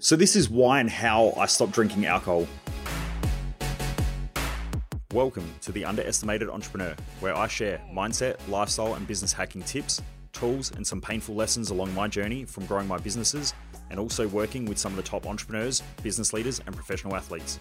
So, this is why and how I stopped drinking alcohol. Welcome to The Underestimated Entrepreneur, where I share mindset, lifestyle, and business hacking tips, tools, and some painful lessons along my journey from growing my businesses and also working with some of the top entrepreneurs, business leaders, and professional athletes.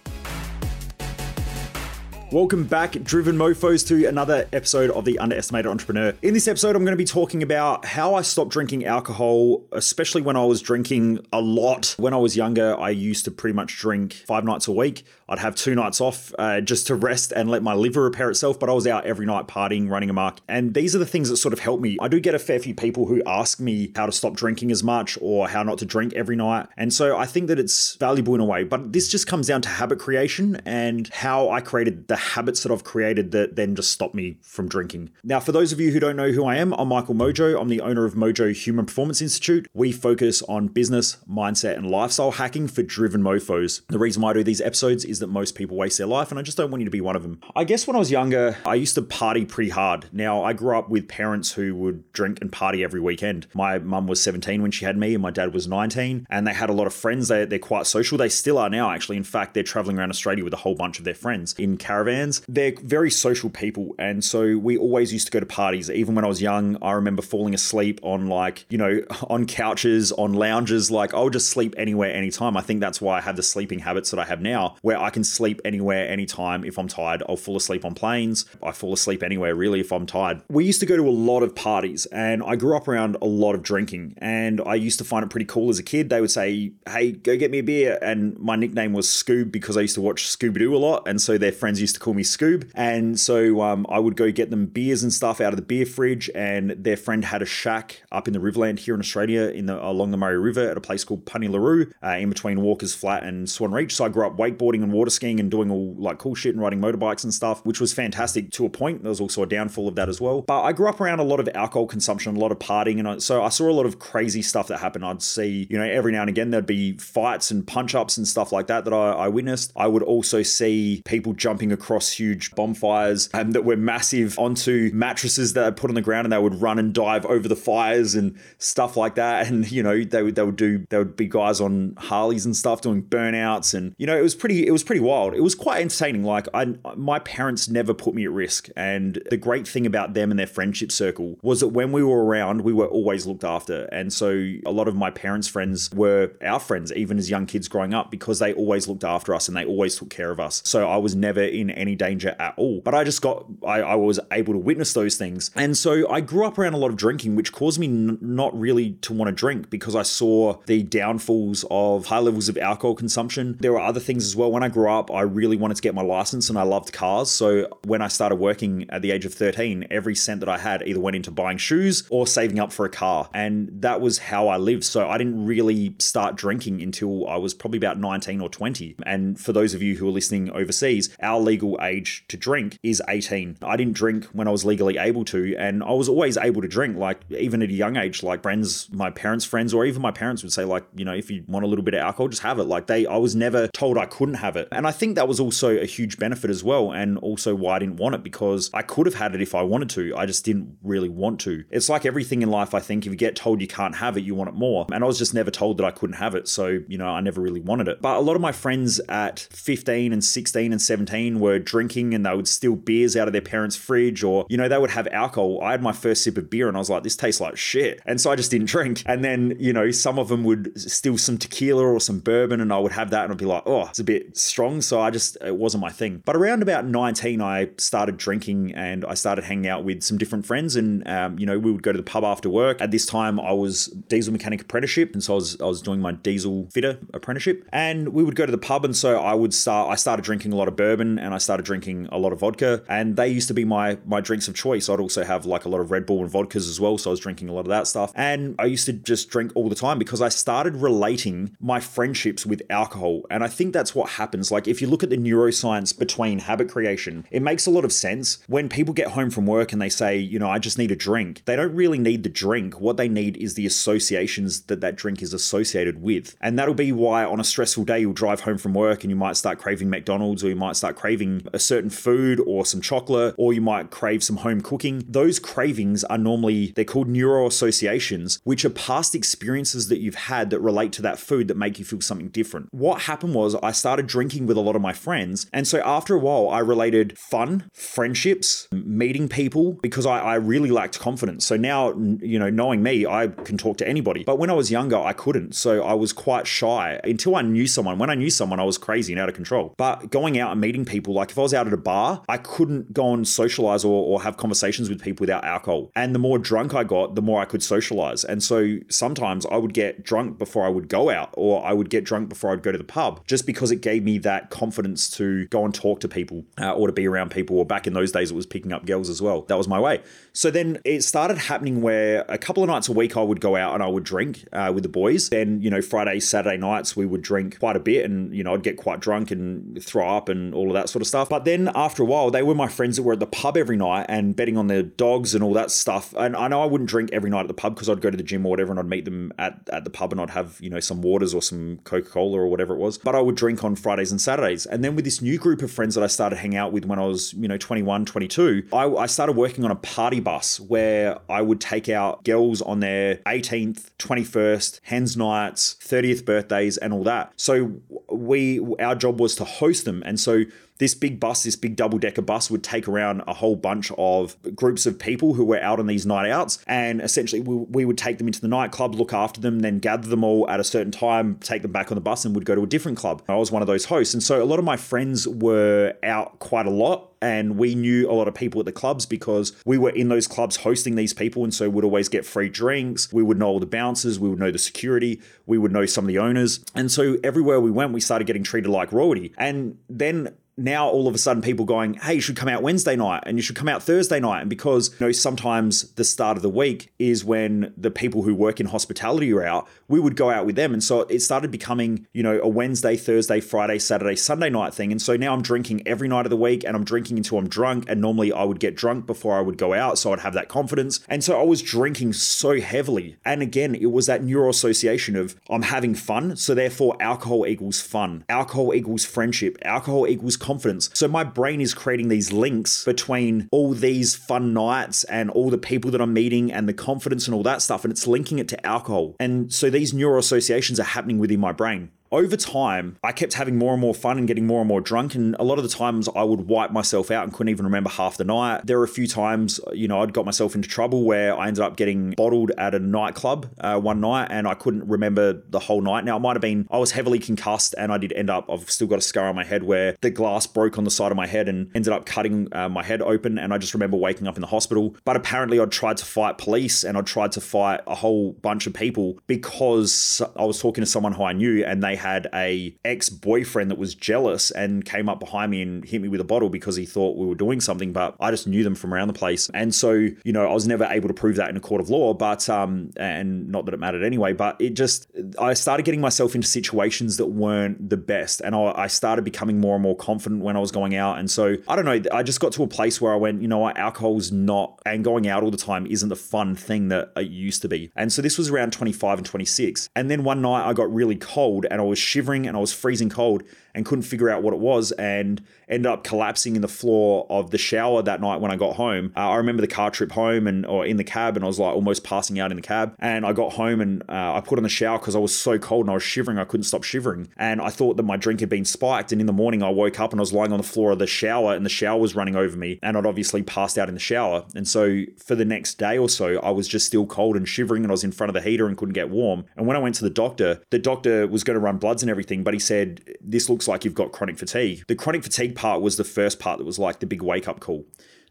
Welcome back, driven mofos, to another episode of The Underestimated Entrepreneur. In this episode, I'm going to be talking about how I stopped drinking alcohol, especially when I was drinking a lot. When I was younger, I used to pretty much drink five nights a week. I'd have two nights off uh, just to rest and let my liver repair itself, but I was out every night partying, running amok. And these are the things that sort of help me. I do get a fair few people who ask me how to stop drinking as much or how not to drink every night. And so I think that it's valuable in a way, but this just comes down to habit creation and how I created the habits that I've created that then just stop me from drinking. Now, for those of you who don't know who I am, I'm Michael Mojo. I'm the owner of Mojo Human Performance Institute. We focus on business, mindset, and lifestyle hacking for driven mofos. The reason why I do these episodes is that most people waste their life, and I just don't want you to be one of them. I guess when I was younger, I used to party pretty hard. Now, I grew up with parents who would drink and party every weekend. My mum was 17 when she had me, and my dad was 19, and they had a lot of friends. They, they're quite social. They still are now, actually. In fact, they're traveling around Australia with a whole bunch of their friends in caravans. They're very social people, and so we always used to go to parties. Even when I was young, I remember falling asleep on like, you know, on couches, on lounges. Like, I'll just sleep anywhere, anytime. I think that's why I have the sleeping habits that I have now, where I can sleep anywhere, anytime. If I'm tired, I'll fall asleep on planes. I fall asleep anywhere, really, if I'm tired. We used to go to a lot of parties, and I grew up around a lot of drinking, and I used to find it pretty cool as a kid. They would say, Hey, go get me a beer. And my nickname was Scoob because I used to watch Scooby Doo a lot. And so their friends used to call me Scoob. And so um, I would go get them beers and stuff out of the beer fridge. And their friend had a shack up in the Riverland here in Australia, in the along the Murray River, at a place called Punyelroo, uh, in between Walker's Flat and Swan Reach. So I grew up wakeboarding and water skiing and doing all like cool shit and riding motorbikes and stuff, which was fantastic to a point. There was also a downfall of that as well. But I grew up around a lot of alcohol consumption, a lot of partying, and I, so I saw a lot of crazy stuff that happened. I'd see, you know, every now and again there'd be fights and punch ups and stuff like that that I, I witnessed. I would also see people jumping across huge bonfires um, that were massive onto mattresses that I put on the ground, and they would run and dive over the fires and stuff like that. And you know, they would they would do there would be guys on Harleys and stuff doing burnouts, and you know, it was pretty it was pretty wild. It was quite entertaining. Like I, my parents never put me at risk, and the great thing about them and their friendship circle was that when we were around, we were always looked after. And so a lot of my parents' friends were our friends, even as young kids growing up, because they always looked after us and they always took care of us. So I was never in any danger at all. But I just got, I, I was able to witness those things. And so I grew up around a lot of drinking, which caused me n- not really to want to drink because I saw the downfalls of high levels of alcohol consumption. There were other things as well. When I grew up, I really wanted to get my license and I loved cars. So when I started working at the age of 13, every cent that I had either went into buying shoes or saving up for a car. And that was how I lived. So I didn't really start drinking until I was probably about 19 or 20. And for those of you who are listening overseas, our legal age to drink is 18. I didn't drink when I was legally able to, and I was always able to drink, like even at a young age, like friends, my parents' friends, or even my parents would say, like, you know, if you want a little bit of alcohol, just have it. Like they, I was never told I couldn't have it. And I think that was also a huge benefit as well, and also why I didn't want it because I could have had it if I wanted to. I just didn't really want to. It's like everything in life, I think, if you get told you can't have it, you want it more. And I was just never told that I couldn't have it. So, you know, I never really wanted it. But a lot of my friends at 15 and 16 and 17 were drinking and they would steal beers out of their parents' fridge or, you know, they would have alcohol. I had my first sip of beer and I was like, this tastes like shit. And so I just didn't drink. And then, you know, some of them would steal some tequila or some bourbon and I would have that and I'd be like, oh, it's a bit strong. So I just, it wasn't my thing. But around about 19, I started drinking and I started hanging out with some different friends and, um, you know, we would go to the pub after work. At this time, I was diesel mechanic apprenticeship. And so I was, I was doing my diesel fitter apprenticeship and we would go to the pub. And so I would start, I started drinking a lot of bourbon and I started drinking a lot of vodka and they used to be my, my drinks of choice. I'd also have like a lot of Red Bull and vodkas as well. So I was drinking a lot of that stuff. And I used to just drink all the time because I started relating my friendships with alcohol. And I think that's what happens. Like if you look at the neuroscience between habit creation, it makes a lot of sense. When people get home from work and they say, you know, I just need a drink, they don't really need the drink. What they need is the associations that that drink is associated with. And that'll be why on a stressful day, you'll drive home from work and you might start craving McDonald's or you might start craving craving a certain food or some chocolate, or you might crave some home cooking. Those cravings are normally, they're called neuro associations, which are past experiences that you've had that relate to that food that make you feel something different. What happened was I started drinking with a lot of my friends. And so after a while, I related fun, friendships, meeting people, because I, I really lacked confidence. So now, you know, knowing me, I can talk to anybody. But when I was younger, I couldn't. So I was quite shy until I knew someone. When I knew someone, I was crazy and out of control. But going out and meeting people, like if I was out at a bar, I couldn't go and socialize or, or have conversations with people without alcohol. And the more drunk I got, the more I could socialize. And so sometimes I would get drunk before I would go out, or I would get drunk before I'd go to the pub, just because it gave me that confidence to go and talk to people uh, or to be around people. Or back in those days, it was picking up girls as well. That was my way. So then it started happening where a couple of nights a week I would go out and I would drink uh, with the boys. Then, you know, Friday, Saturday nights we would drink quite a bit and, you know, I'd get quite drunk and throw up and all of that sort of stuff. But then after a while, they were my friends that were at the pub every night and betting on the dogs and all that stuff. And I know I wouldn't drink every night at the pub because I'd go to the gym or whatever and I'd meet them at, at the pub and I'd have, you know, some waters or some Coca Cola or whatever it was. But I would drink on Fridays and Saturdays. And then with this new group of friends that I started hanging out with when I was, you know, 21, 22, I, I started working on a party bus where I would take out girls on their 18th, 21st, hens nights, 30th birthdays, and all that. So we, our job was to host them. And so this big bus, this big double decker bus, would take around a whole bunch of groups of people who were out on these night outs. And essentially, we, we would take them into the nightclub, look after them, then gather them all at a certain time, take them back on the bus, and would go to a different club. I was one of those hosts. And so a lot of my friends were out quite a lot and we knew a lot of people at the clubs because we were in those clubs hosting these people and so would always get free drinks we would know all the bouncers we would know the security we would know some of the owners and so everywhere we went we started getting treated like royalty and then now all of a sudden people going, hey, you should come out Wednesday night and you should come out Thursday night. And because, you know, sometimes the start of the week is when the people who work in hospitality are out, we would go out with them. And so it started becoming, you know, a Wednesday, Thursday, Friday, Saturday, Sunday night thing. And so now I'm drinking every night of the week and I'm drinking until I'm drunk. And normally I would get drunk before I would go out. So I'd have that confidence. And so I was drinking so heavily. And again, it was that neuro association of I'm having fun. So therefore, alcohol equals fun, alcohol equals friendship, alcohol equals confidence. So my brain is creating these links between all these fun nights and all the people that I'm meeting and the confidence and all that stuff. And it's linking it to alcohol. And so these neuro associations are happening within my brain over time, I kept having more and more fun and getting more and more drunk. And a lot of the times I would wipe myself out and couldn't even remember half the night. There were a few times, you know, I'd got myself into trouble where I ended up getting bottled at a nightclub uh, one night and I couldn't remember the whole night. Now, it might have been, I was heavily concussed and I did end up, I've still got a scar on my head where the glass broke on the side of my head and ended up cutting uh, my head open. And I just remember waking up in the hospital. But apparently, I'd tried to fight police and I'd tried to fight a whole bunch of people because I was talking to someone who I knew and they had a ex-boyfriend that was jealous and came up behind me and hit me with a bottle because he thought we were doing something but I just knew them from around the place. And so you know I was never able to prove that in a court of law but um and not that it mattered anyway but it just I started getting myself into situations that weren't the best. And I, I started becoming more and more confident when I was going out. And so I don't know I just got to a place where I went you know what? Alcohol's not and going out all the time isn't the fun thing that it used to be. And so this was around 25 and 26 and then one night I got really cold and I was shivering and I was freezing cold and couldn't figure out what it was and ended up collapsing in the floor of the shower that night when I got home. Uh, I remember the car trip home and or in the cab and I was like almost passing out in the cab. And I got home and uh, I put on the shower because I was so cold and I was shivering I couldn't stop shivering. And I thought that my drink had been spiked and in the morning I woke up and I was lying on the floor of the shower and the shower was running over me and I'd obviously passed out in the shower. And so for the next day or so I was just still cold and shivering and I was in front of the heater and couldn't get warm. And when I went to the doctor the doctor was going to run bloods and everything but he said this looks like you've got chronic fatigue. The chronic fatigue part was the first part that was like the big wake up call.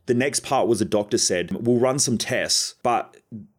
The next part was the doctor said, We'll run some tests, but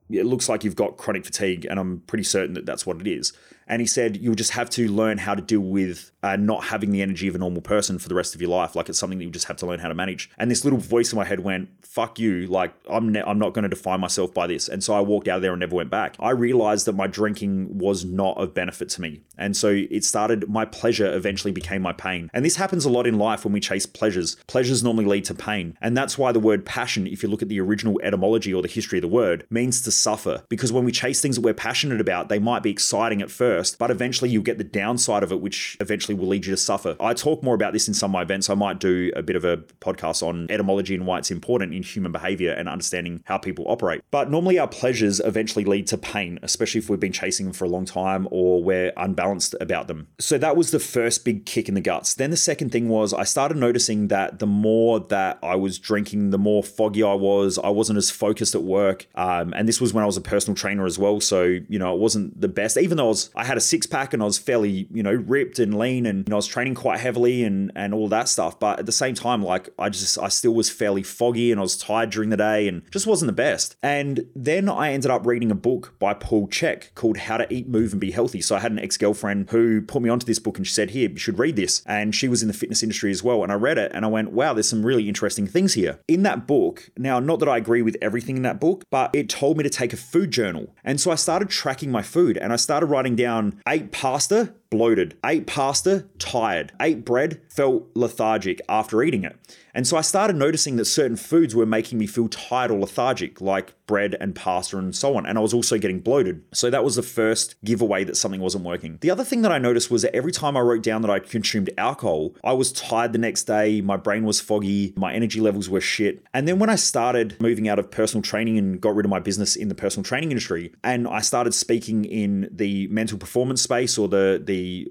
it looks like you've got chronic fatigue, and I'm pretty certain that that's what it is. And he said, You'll just have to learn how to deal with uh, not having the energy of a normal person for the rest of your life. Like it's something that you just have to learn how to manage. And this little voice in my head went, fuck you. Like I'm, ne- I'm not going to define myself by this. And so I walked out of there and never went back. I realized that my drinking was not of benefit to me. And so it started, my pleasure eventually became my pain. And this happens a lot in life when we chase pleasures. Pleasures normally lead to pain. And that's why the word passion, if you look at the original etymology or the history of the word, means to suffer. Because when we chase things that we're passionate about, they might be exciting at first first, but eventually you'll get the downside of it, which eventually will lead you to suffer. I talk more about this in some of my events. I might do a bit of a podcast on etymology and why it's important in human behavior and understanding how people operate. But normally our pleasures eventually lead to pain, especially if we've been chasing them for a long time or we're unbalanced about them. So that was the first big kick in the guts. Then the second thing was I started noticing that the more that I was drinking, the more foggy I was. I wasn't as focused at work. Um, and this was when I was a personal trainer as well. So, you know, it wasn't the best, even though I was, I had a six pack and I was fairly, you know, ripped and lean and you know, I was training quite heavily and, and all that stuff. But at the same time, like I just, I still was fairly foggy and I was tired during the day and just wasn't the best. And then I ended up reading a book by Paul Chek called How to Eat, Move and Be Healthy. So I had an ex girlfriend who put me onto this book and she said, Here, you should read this. And she was in the fitness industry as well. And I read it and I went, Wow, there's some really interesting things here. In that book, now, not that I agree with everything in that book, but it told me to take a food journal. And so I started tracking my food and I started writing down ate pasta, bloated, ate pasta, tired, ate bread, felt lethargic after eating it. And so I started noticing that certain foods were making me feel tired or lethargic, like bread and pasta and so on. And I was also getting bloated. So that was the first giveaway that something wasn't working. The other thing that I noticed was that every time I wrote down that I consumed alcohol, I was tired the next day, my brain was foggy, my energy levels were shit. And then when I started moving out of personal training and got rid of my business in the personal training industry, and I started speaking in the mental performance space or the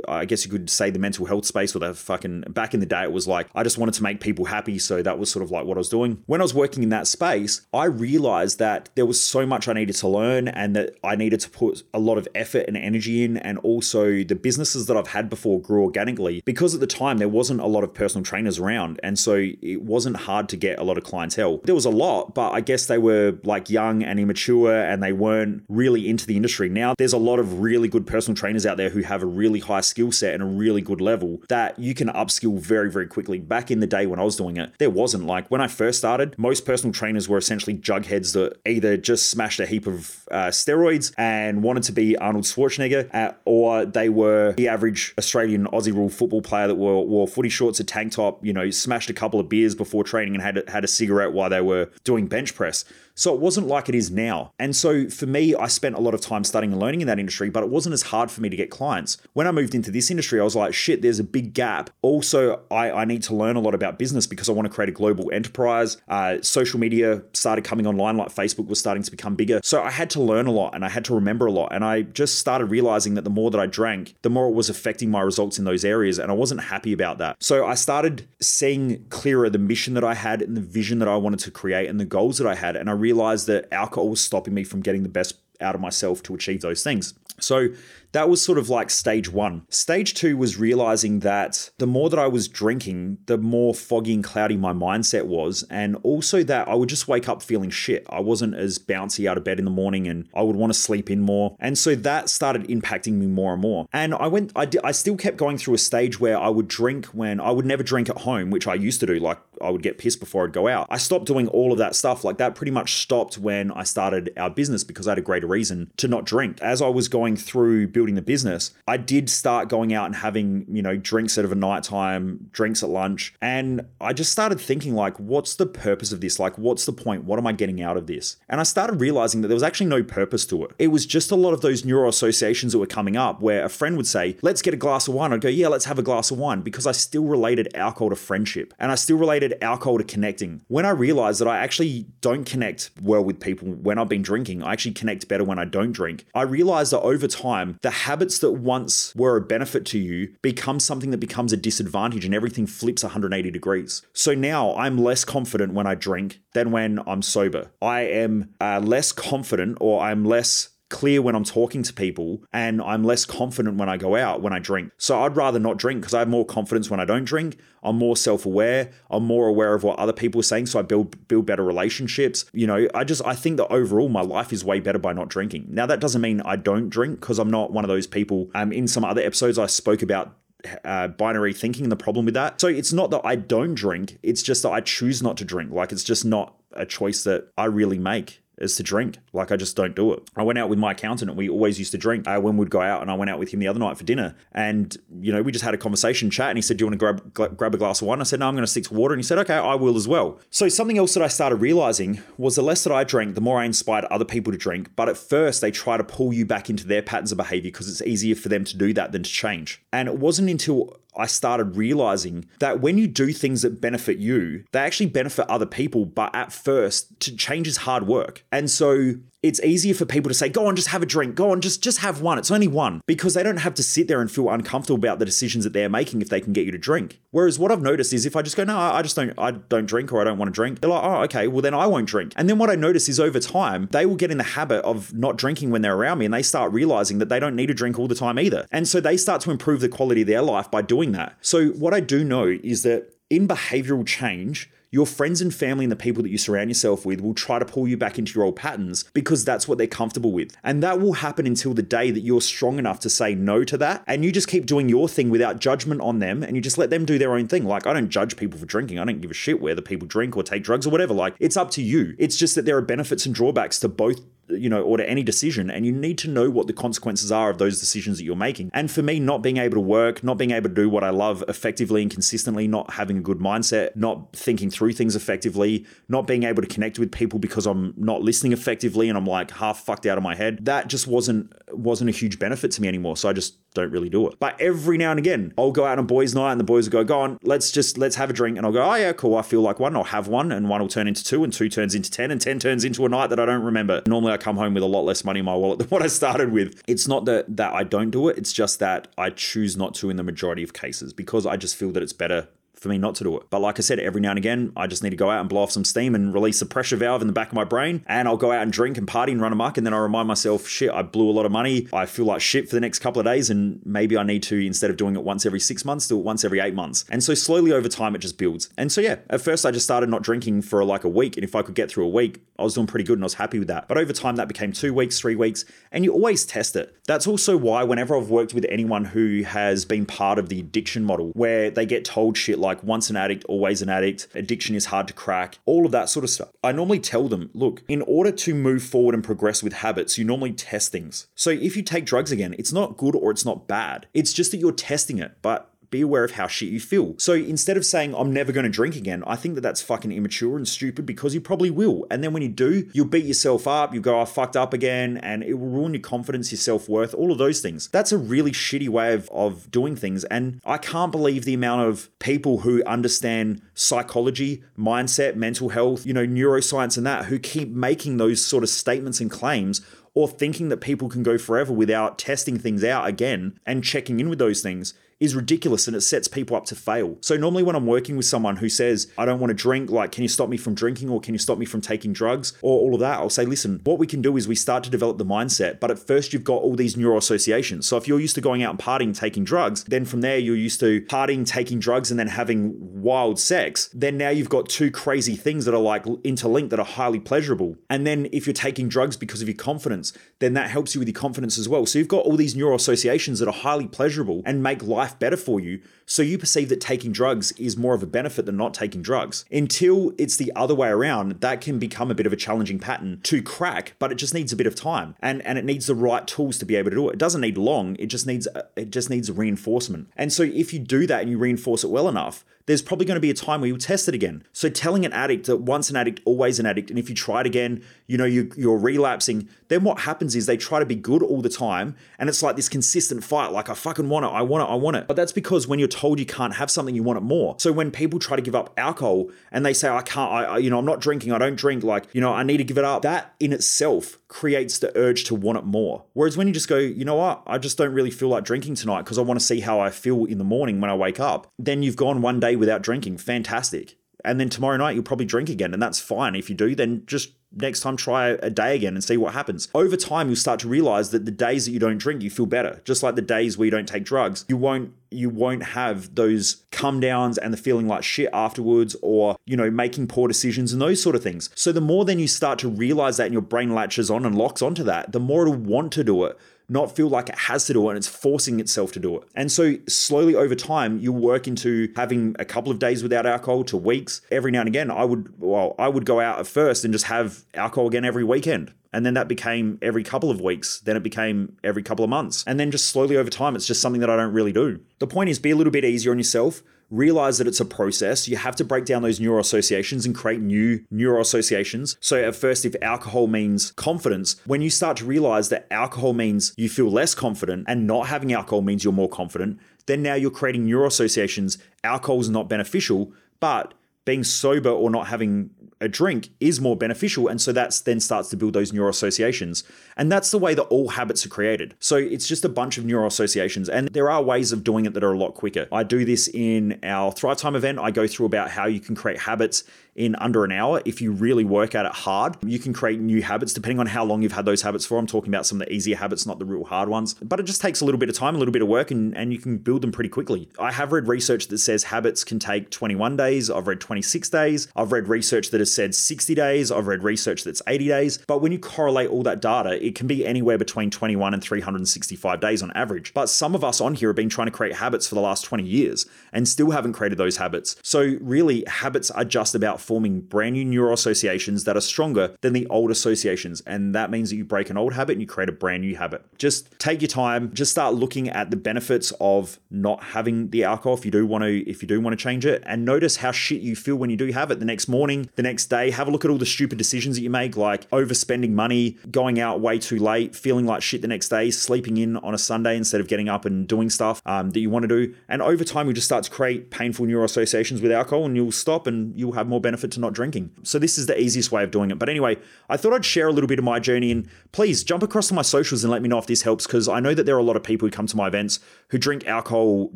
I guess you could say the mental health space or the fucking back in the day it was like I just wanted to make people happy, so that was sort of like what I was doing. When I was working in that space, I realized that there was so much I needed to learn and that I needed to put a lot of effort and energy in. And also, the businesses that I've had before grew organically because at the time there wasn't a lot of personal trainers around. And so it wasn't hard to get a lot of clientele. There was a lot, but I guess they were like young and immature and they weren't really into the industry. Now, there's a lot of really good personal trainers out there who have a really high skill set and a really good level that you can upskill very, very quickly. Back in the day when I was doing it, there wasn't. Like when I first started, most personal trainers were essentially jugheads that either just smashed a heap of uh, steroids and wanted to be Arnold Schwarzenegger, uh, or they were the average Australian Aussie rule football player that wore, wore footy shorts, a tank top, you know, smashed a couple of beers before training and had had a cigarette while they were doing bench press. So it wasn't like it is now. And so for me, I spent a lot of time studying and learning in that industry, but it wasn't as hard for me to get clients. When I moved into this industry, I was like, shit, there's a big gap. Also, I, I need to learn a lot about business because I want to create a global enterprise. Uh, social media started coming online, like Facebook was starting to become bigger. So I had to learn a lot and I had to remember a lot. And I just started realizing that the more that I drank, the more it was affecting my results in those areas. And I wasn't happy about that. So I started seeing clearer the mission that I had and the vision that I wanted to create and the goals that I had. And I realized that alcohol was stopping me from getting the best out of myself to achieve those things. So that was sort of like stage one. Stage two was realizing that the more that I was drinking, the more foggy and cloudy my mindset was. And also that I would just wake up feeling shit. I wasn't as bouncy out of bed in the morning and I would want to sleep in more. And so that started impacting me more and more. And I went, I, did, I still kept going through a stage where I would drink when I would never drink at home, which I used to do. Like I would get pissed before I'd go out. I stopped doing all of that stuff. Like that pretty much stopped when I started our business because I had a greater reason to not drink. As I was going through building the business, I did start going out and having, you know, drinks at a nighttime, drinks at lunch. And I just started thinking, like, what's the purpose of this? Like, what's the point? What am I getting out of this? And I started realizing that there was actually no purpose to it. It was just a lot of those neuro associations that were coming up where a friend would say, let's get a glass of wine. I'd go, yeah, let's have a glass of wine because I still related alcohol to friendship and I still related alcohol to connecting. When I realized that I actually don't connect well with people when I've been drinking, I actually connect better when I don't drink. I realized that over time, the habits that once were a benefit to you become something that becomes a disadvantage and everything flips 180 degrees. So now I'm less confident when I drink than when I'm sober. I am uh, less confident or I'm less clear when I'm talking to people and I'm less confident when I go out when I drink. So I'd rather not drink because I have more confidence when I don't drink. I'm more self-aware. I'm more aware of what other people are saying so I build build better relationships. You know, I just I think that overall my life is way better by not drinking. Now that doesn't mean I don't drink because I'm not one of those people. Um in some other episodes I spoke about uh, binary thinking and the problem with that. So it's not that I don't drink, it's just that I choose not to drink. Like it's just not a choice that I really make is to drink. Like I just don't do it. I went out with my accountant and we always used to drink. Uh, when we'd go out and I went out with him the other night for dinner and you know we just had a conversation chat and he said do you want to grab gl- grab a glass of wine? I said no I'm going to stick to water. And he said okay I will as well. So something else that I started realizing was the less that I drank the more I inspired other people to drink. But at first they try to pull you back into their patterns of behavior because it's easier for them to do that than to change. And it wasn't until I started realizing that when you do things that benefit you, they actually benefit other people. But at first, to change is hard work. And so it's easier for people to say, go on, just have a drink. Go on, just, just have one. It's only one. Because they don't have to sit there and feel uncomfortable about the decisions that they're making if they can get you to drink. Whereas what I've noticed is if I just go, no, I just don't, I don't drink or I don't want to drink, they're like, oh, okay, well then I won't drink. And then what I notice is over time, they will get in the habit of not drinking when they're around me and they start realizing that they don't need to drink all the time either. And so they start to improve the quality of their life by doing that. So what I do know is that in behavioral change, your friends and family and the people that you surround yourself with will try to pull you back into your old patterns because that's what they're comfortable with. And that will happen until the day that you're strong enough to say no to that and you just keep doing your thing without judgment on them and you just let them do their own thing. Like, I don't judge people for drinking. I don't give a shit whether people drink or take drugs or whatever. Like, it's up to you. It's just that there are benefits and drawbacks to both you know, or to any decision, and you need to know what the consequences are of those decisions that you're making. And for me, not being able to work, not being able to do what I love effectively and consistently, not having a good mindset, not thinking through things effectively, not being able to connect with people because I'm not listening effectively and I'm like half fucked out of my head, that just wasn't wasn't a huge benefit to me anymore. So I just don't really do it. But every now and again, I'll go out on boys' night and the boys will go, go on, let's just let's have a drink. And I'll go, oh yeah, cool. I feel like one. I'll have one, and one will turn into two, and two turns into ten, and ten turns into a night that I don't remember. Normally I come home with a lot less money in my wallet than what I started with. It's not that that I don't do it, it's just that I choose not to in the majority of cases because I just feel that it's better for me not to do it. But like I said, every now and again, I just need to go out and blow off some steam and release the pressure valve in the back of my brain. And I'll go out and drink and party and run amok. And then I remind myself, shit, I blew a lot of money. I feel like shit for the next couple of days. And maybe I need to, instead of doing it once every six months, do it once every eight months. And so slowly over time, it just builds. And so, yeah, at first I just started not drinking for like a week. And if I could get through a week, I was doing pretty good and I was happy with that. But over time, that became two weeks, three weeks. And you always test it. That's also why whenever I've worked with anyone who has been part of the addiction model, where they get told shit like once an addict, always an addict, addiction is hard to crack, all of that sort of stuff. I normally tell them, look, in order to move forward and progress with habits, you normally test things. So if you take drugs again, it's not good or it's not bad. It's just that you're testing it. But be aware of how shit you feel. So instead of saying, I'm never going to drink again, I think that that's fucking immature and stupid because you probably will. And then when you do, you'll beat yourself up, you go, I fucked up again, and it will ruin your confidence, your self worth, all of those things. That's a really shitty way of, of doing things. And I can't believe the amount of people who understand psychology, mindset, mental health, you know, neuroscience, and that who keep making those sort of statements and claims or thinking that people can go forever without testing things out again and checking in with those things is ridiculous and it sets people up to fail. So normally when I'm working with someone who says, I don't want to drink, like, can you stop me from drinking or can you stop me from taking drugs or all of that? I'll say, listen, what we can do is we start to develop the mindset, but at first you've got all these neuro associations. So if you're used to going out and partying, taking drugs, then from there you're used to partying, taking drugs, and then having wild sex. Then now you've got two crazy things that are like interlinked that are highly pleasurable. And then if you're taking drugs because of your confidence, then that helps you with your confidence as well. So you've got all these neuro associations that are highly pleasurable and make life life better for you. So you perceive that taking drugs is more of a benefit than not taking drugs. Until it's the other way around, that can become a bit of a challenging pattern to crack, but it just needs a bit of time and, and it needs the right tools to be able to do it. It doesn't need long, it just needs it just needs reinforcement. And so if you do that and you reinforce it well enough, there's probably going to be a time where you'll test it again. So telling an addict that once an addict, always an addict, and if you try it again, you know, you, you're relapsing, then what happens is they try to be good all the time. And it's like this consistent fight, like I fucking want it, I want it, I want it. But that's because when you're told you can't have something, you want it more. So when people try to give up alcohol and they say, I can't, I, you know, I'm not drinking, I don't drink, like, you know, I need to give it up, that in itself creates the urge to want it more. Whereas when you just go, you know what, I just don't really feel like drinking tonight because I want to see how I feel in the morning when I wake up, then you've gone one day without drinking. Fantastic. And then tomorrow night you'll probably drink again, and that's fine. If you do, then just next time try a day again and see what happens. Over time, you'll start to realize that the days that you don't drink, you feel better. Just like the days where you don't take drugs, you won't you won't have those come downs and the feeling like shit afterwards or you know making poor decisions and those sort of things so the more then you start to realize that and your brain latches on and locks onto that the more it'll want to do it not feel like it has to do it and it's forcing itself to do it. And so slowly over time, you'll work into having a couple of days without alcohol to weeks. Every now and again, I would, well, I would go out at first and just have alcohol again every weekend. And then that became every couple of weeks. Then it became every couple of months. And then just slowly over time, it's just something that I don't really do. The point is be a little bit easier on yourself realize that it's a process. You have to break down those neural associations and create new neural associations. So, at first, if alcohol means confidence, when you start to realize that alcohol means you feel less confident and not having alcohol means you're more confident, then now you're creating neural associations. Alcohol is not beneficial, but being sober or not having a drink is more beneficial. And so that then starts to build those neural associations. And that's the way that all habits are created. So it's just a bunch of neural associations. And there are ways of doing it that are a lot quicker. I do this in our Thrive Time event. I go through about how you can create habits in under an hour. If you really work at it hard, you can create new habits depending on how long you've had those habits for. I'm talking about some of the easier habits, not the real hard ones. But it just takes a little bit of time, a little bit of work, and, and you can build them pretty quickly. I have read research that says habits can take 21 days. I've read 26 days. I've read research that has said 60 days. I've read research that's 80 days. But when you correlate all that data, it can be anywhere between 21 and 365 days on average. But some of us on here have been trying to create habits for the last 20 years and still haven't created those habits. So, really, habits are just about forming brand new neural associations that are stronger than the old associations. And that means that you break an old habit and you create a brand new habit. Just take your time, just start looking at the benefits of not having the alcohol if you do want to if you do want to change it and notice how shit you feel when you do have it the next morning, the next day. Have a look at all the stupid decisions that you make like overspending money, going out way too late, feeling like shit the next day, sleeping in on a Sunday instead of getting up and doing stuff um, that you want to do. And over time, you just start to create painful neural associations with alcohol and you'll stop and you'll have more benefit to not drinking. So this is the easiest way of doing it. But anyway, I thought I'd share a little bit of my journey and please jump across to my socials and let me know if this helps because I know that there are a lot of people who come to my events who drink alcohol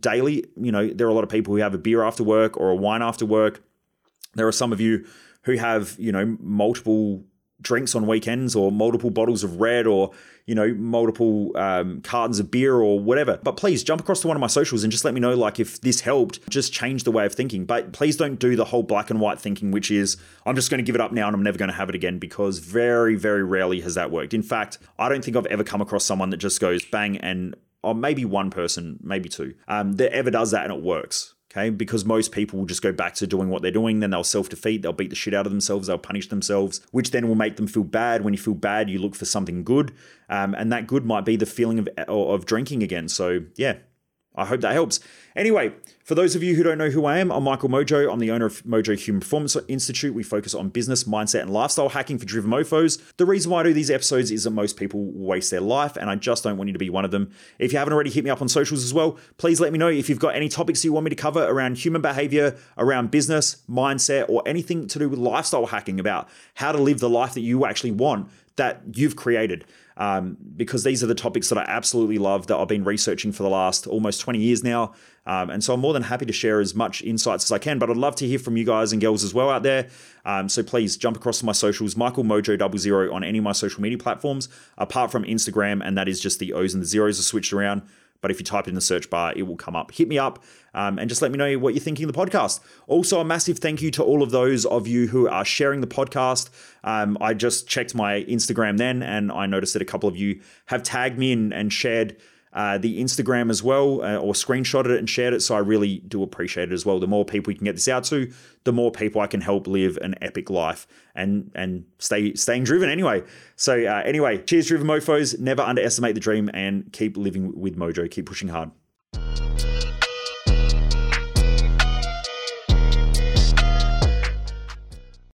daily. You know, there are a lot of people who have a beer after work or a wine after work. There are some of you who have, you know, multiple drinks on weekends or multiple bottles of red or you know multiple um, cartons of beer or whatever. But please jump across to one of my socials and just let me know like if this helped just change the way of thinking. But please don't do the whole black and white thinking which is i'm just going to give it up now and i'm never going to have it again because very very rarely has that worked. In fact i don't think i've ever come across someone that just goes bang and or maybe one person maybe two um, that ever does that and it works Okay, because most people will just go back to doing what they're doing, then they'll self defeat, they'll beat the shit out of themselves, they'll punish themselves, which then will make them feel bad. When you feel bad, you look for something good, um, and that good might be the feeling of, of drinking again. So, yeah, I hope that helps. Anyway, for those of you who don't know who I am, I'm Michael Mojo. I'm the owner of Mojo Human Performance Institute. We focus on business, mindset, and lifestyle hacking for driven mofos. The reason why I do these episodes is that most people waste their life, and I just don't want you to be one of them. If you haven't already hit me up on socials as well, please let me know if you've got any topics you want me to cover around human behavior, around business, mindset, or anything to do with lifestyle hacking about how to live the life that you actually want that you've created um, because these are the topics that I absolutely love that I've been researching for the last almost 20 years now. Um, and so I'm more than happy to share as much insights as I can, but I'd love to hear from you guys and girls as well out there. Um, so please jump across to my socials, Michael Mojo double zero on any of my social media platforms, apart from Instagram, and that is just the O's and the zeros are switched around. But if you type it in the search bar, it will come up. Hit me up um, and just let me know what you're thinking of the podcast. Also, a massive thank you to all of those of you who are sharing the podcast. Um, I just checked my Instagram then, and I noticed that a couple of you have tagged me and, and shared uh, the Instagram as well, uh, or screenshotted it and shared it. So I really do appreciate it as well. The more people we can get this out to, the more people I can help live an epic life and and stay staying driven anyway. So uh, anyway, cheers, driven mofo's. Never underestimate the dream and keep living with mojo. Keep pushing hard.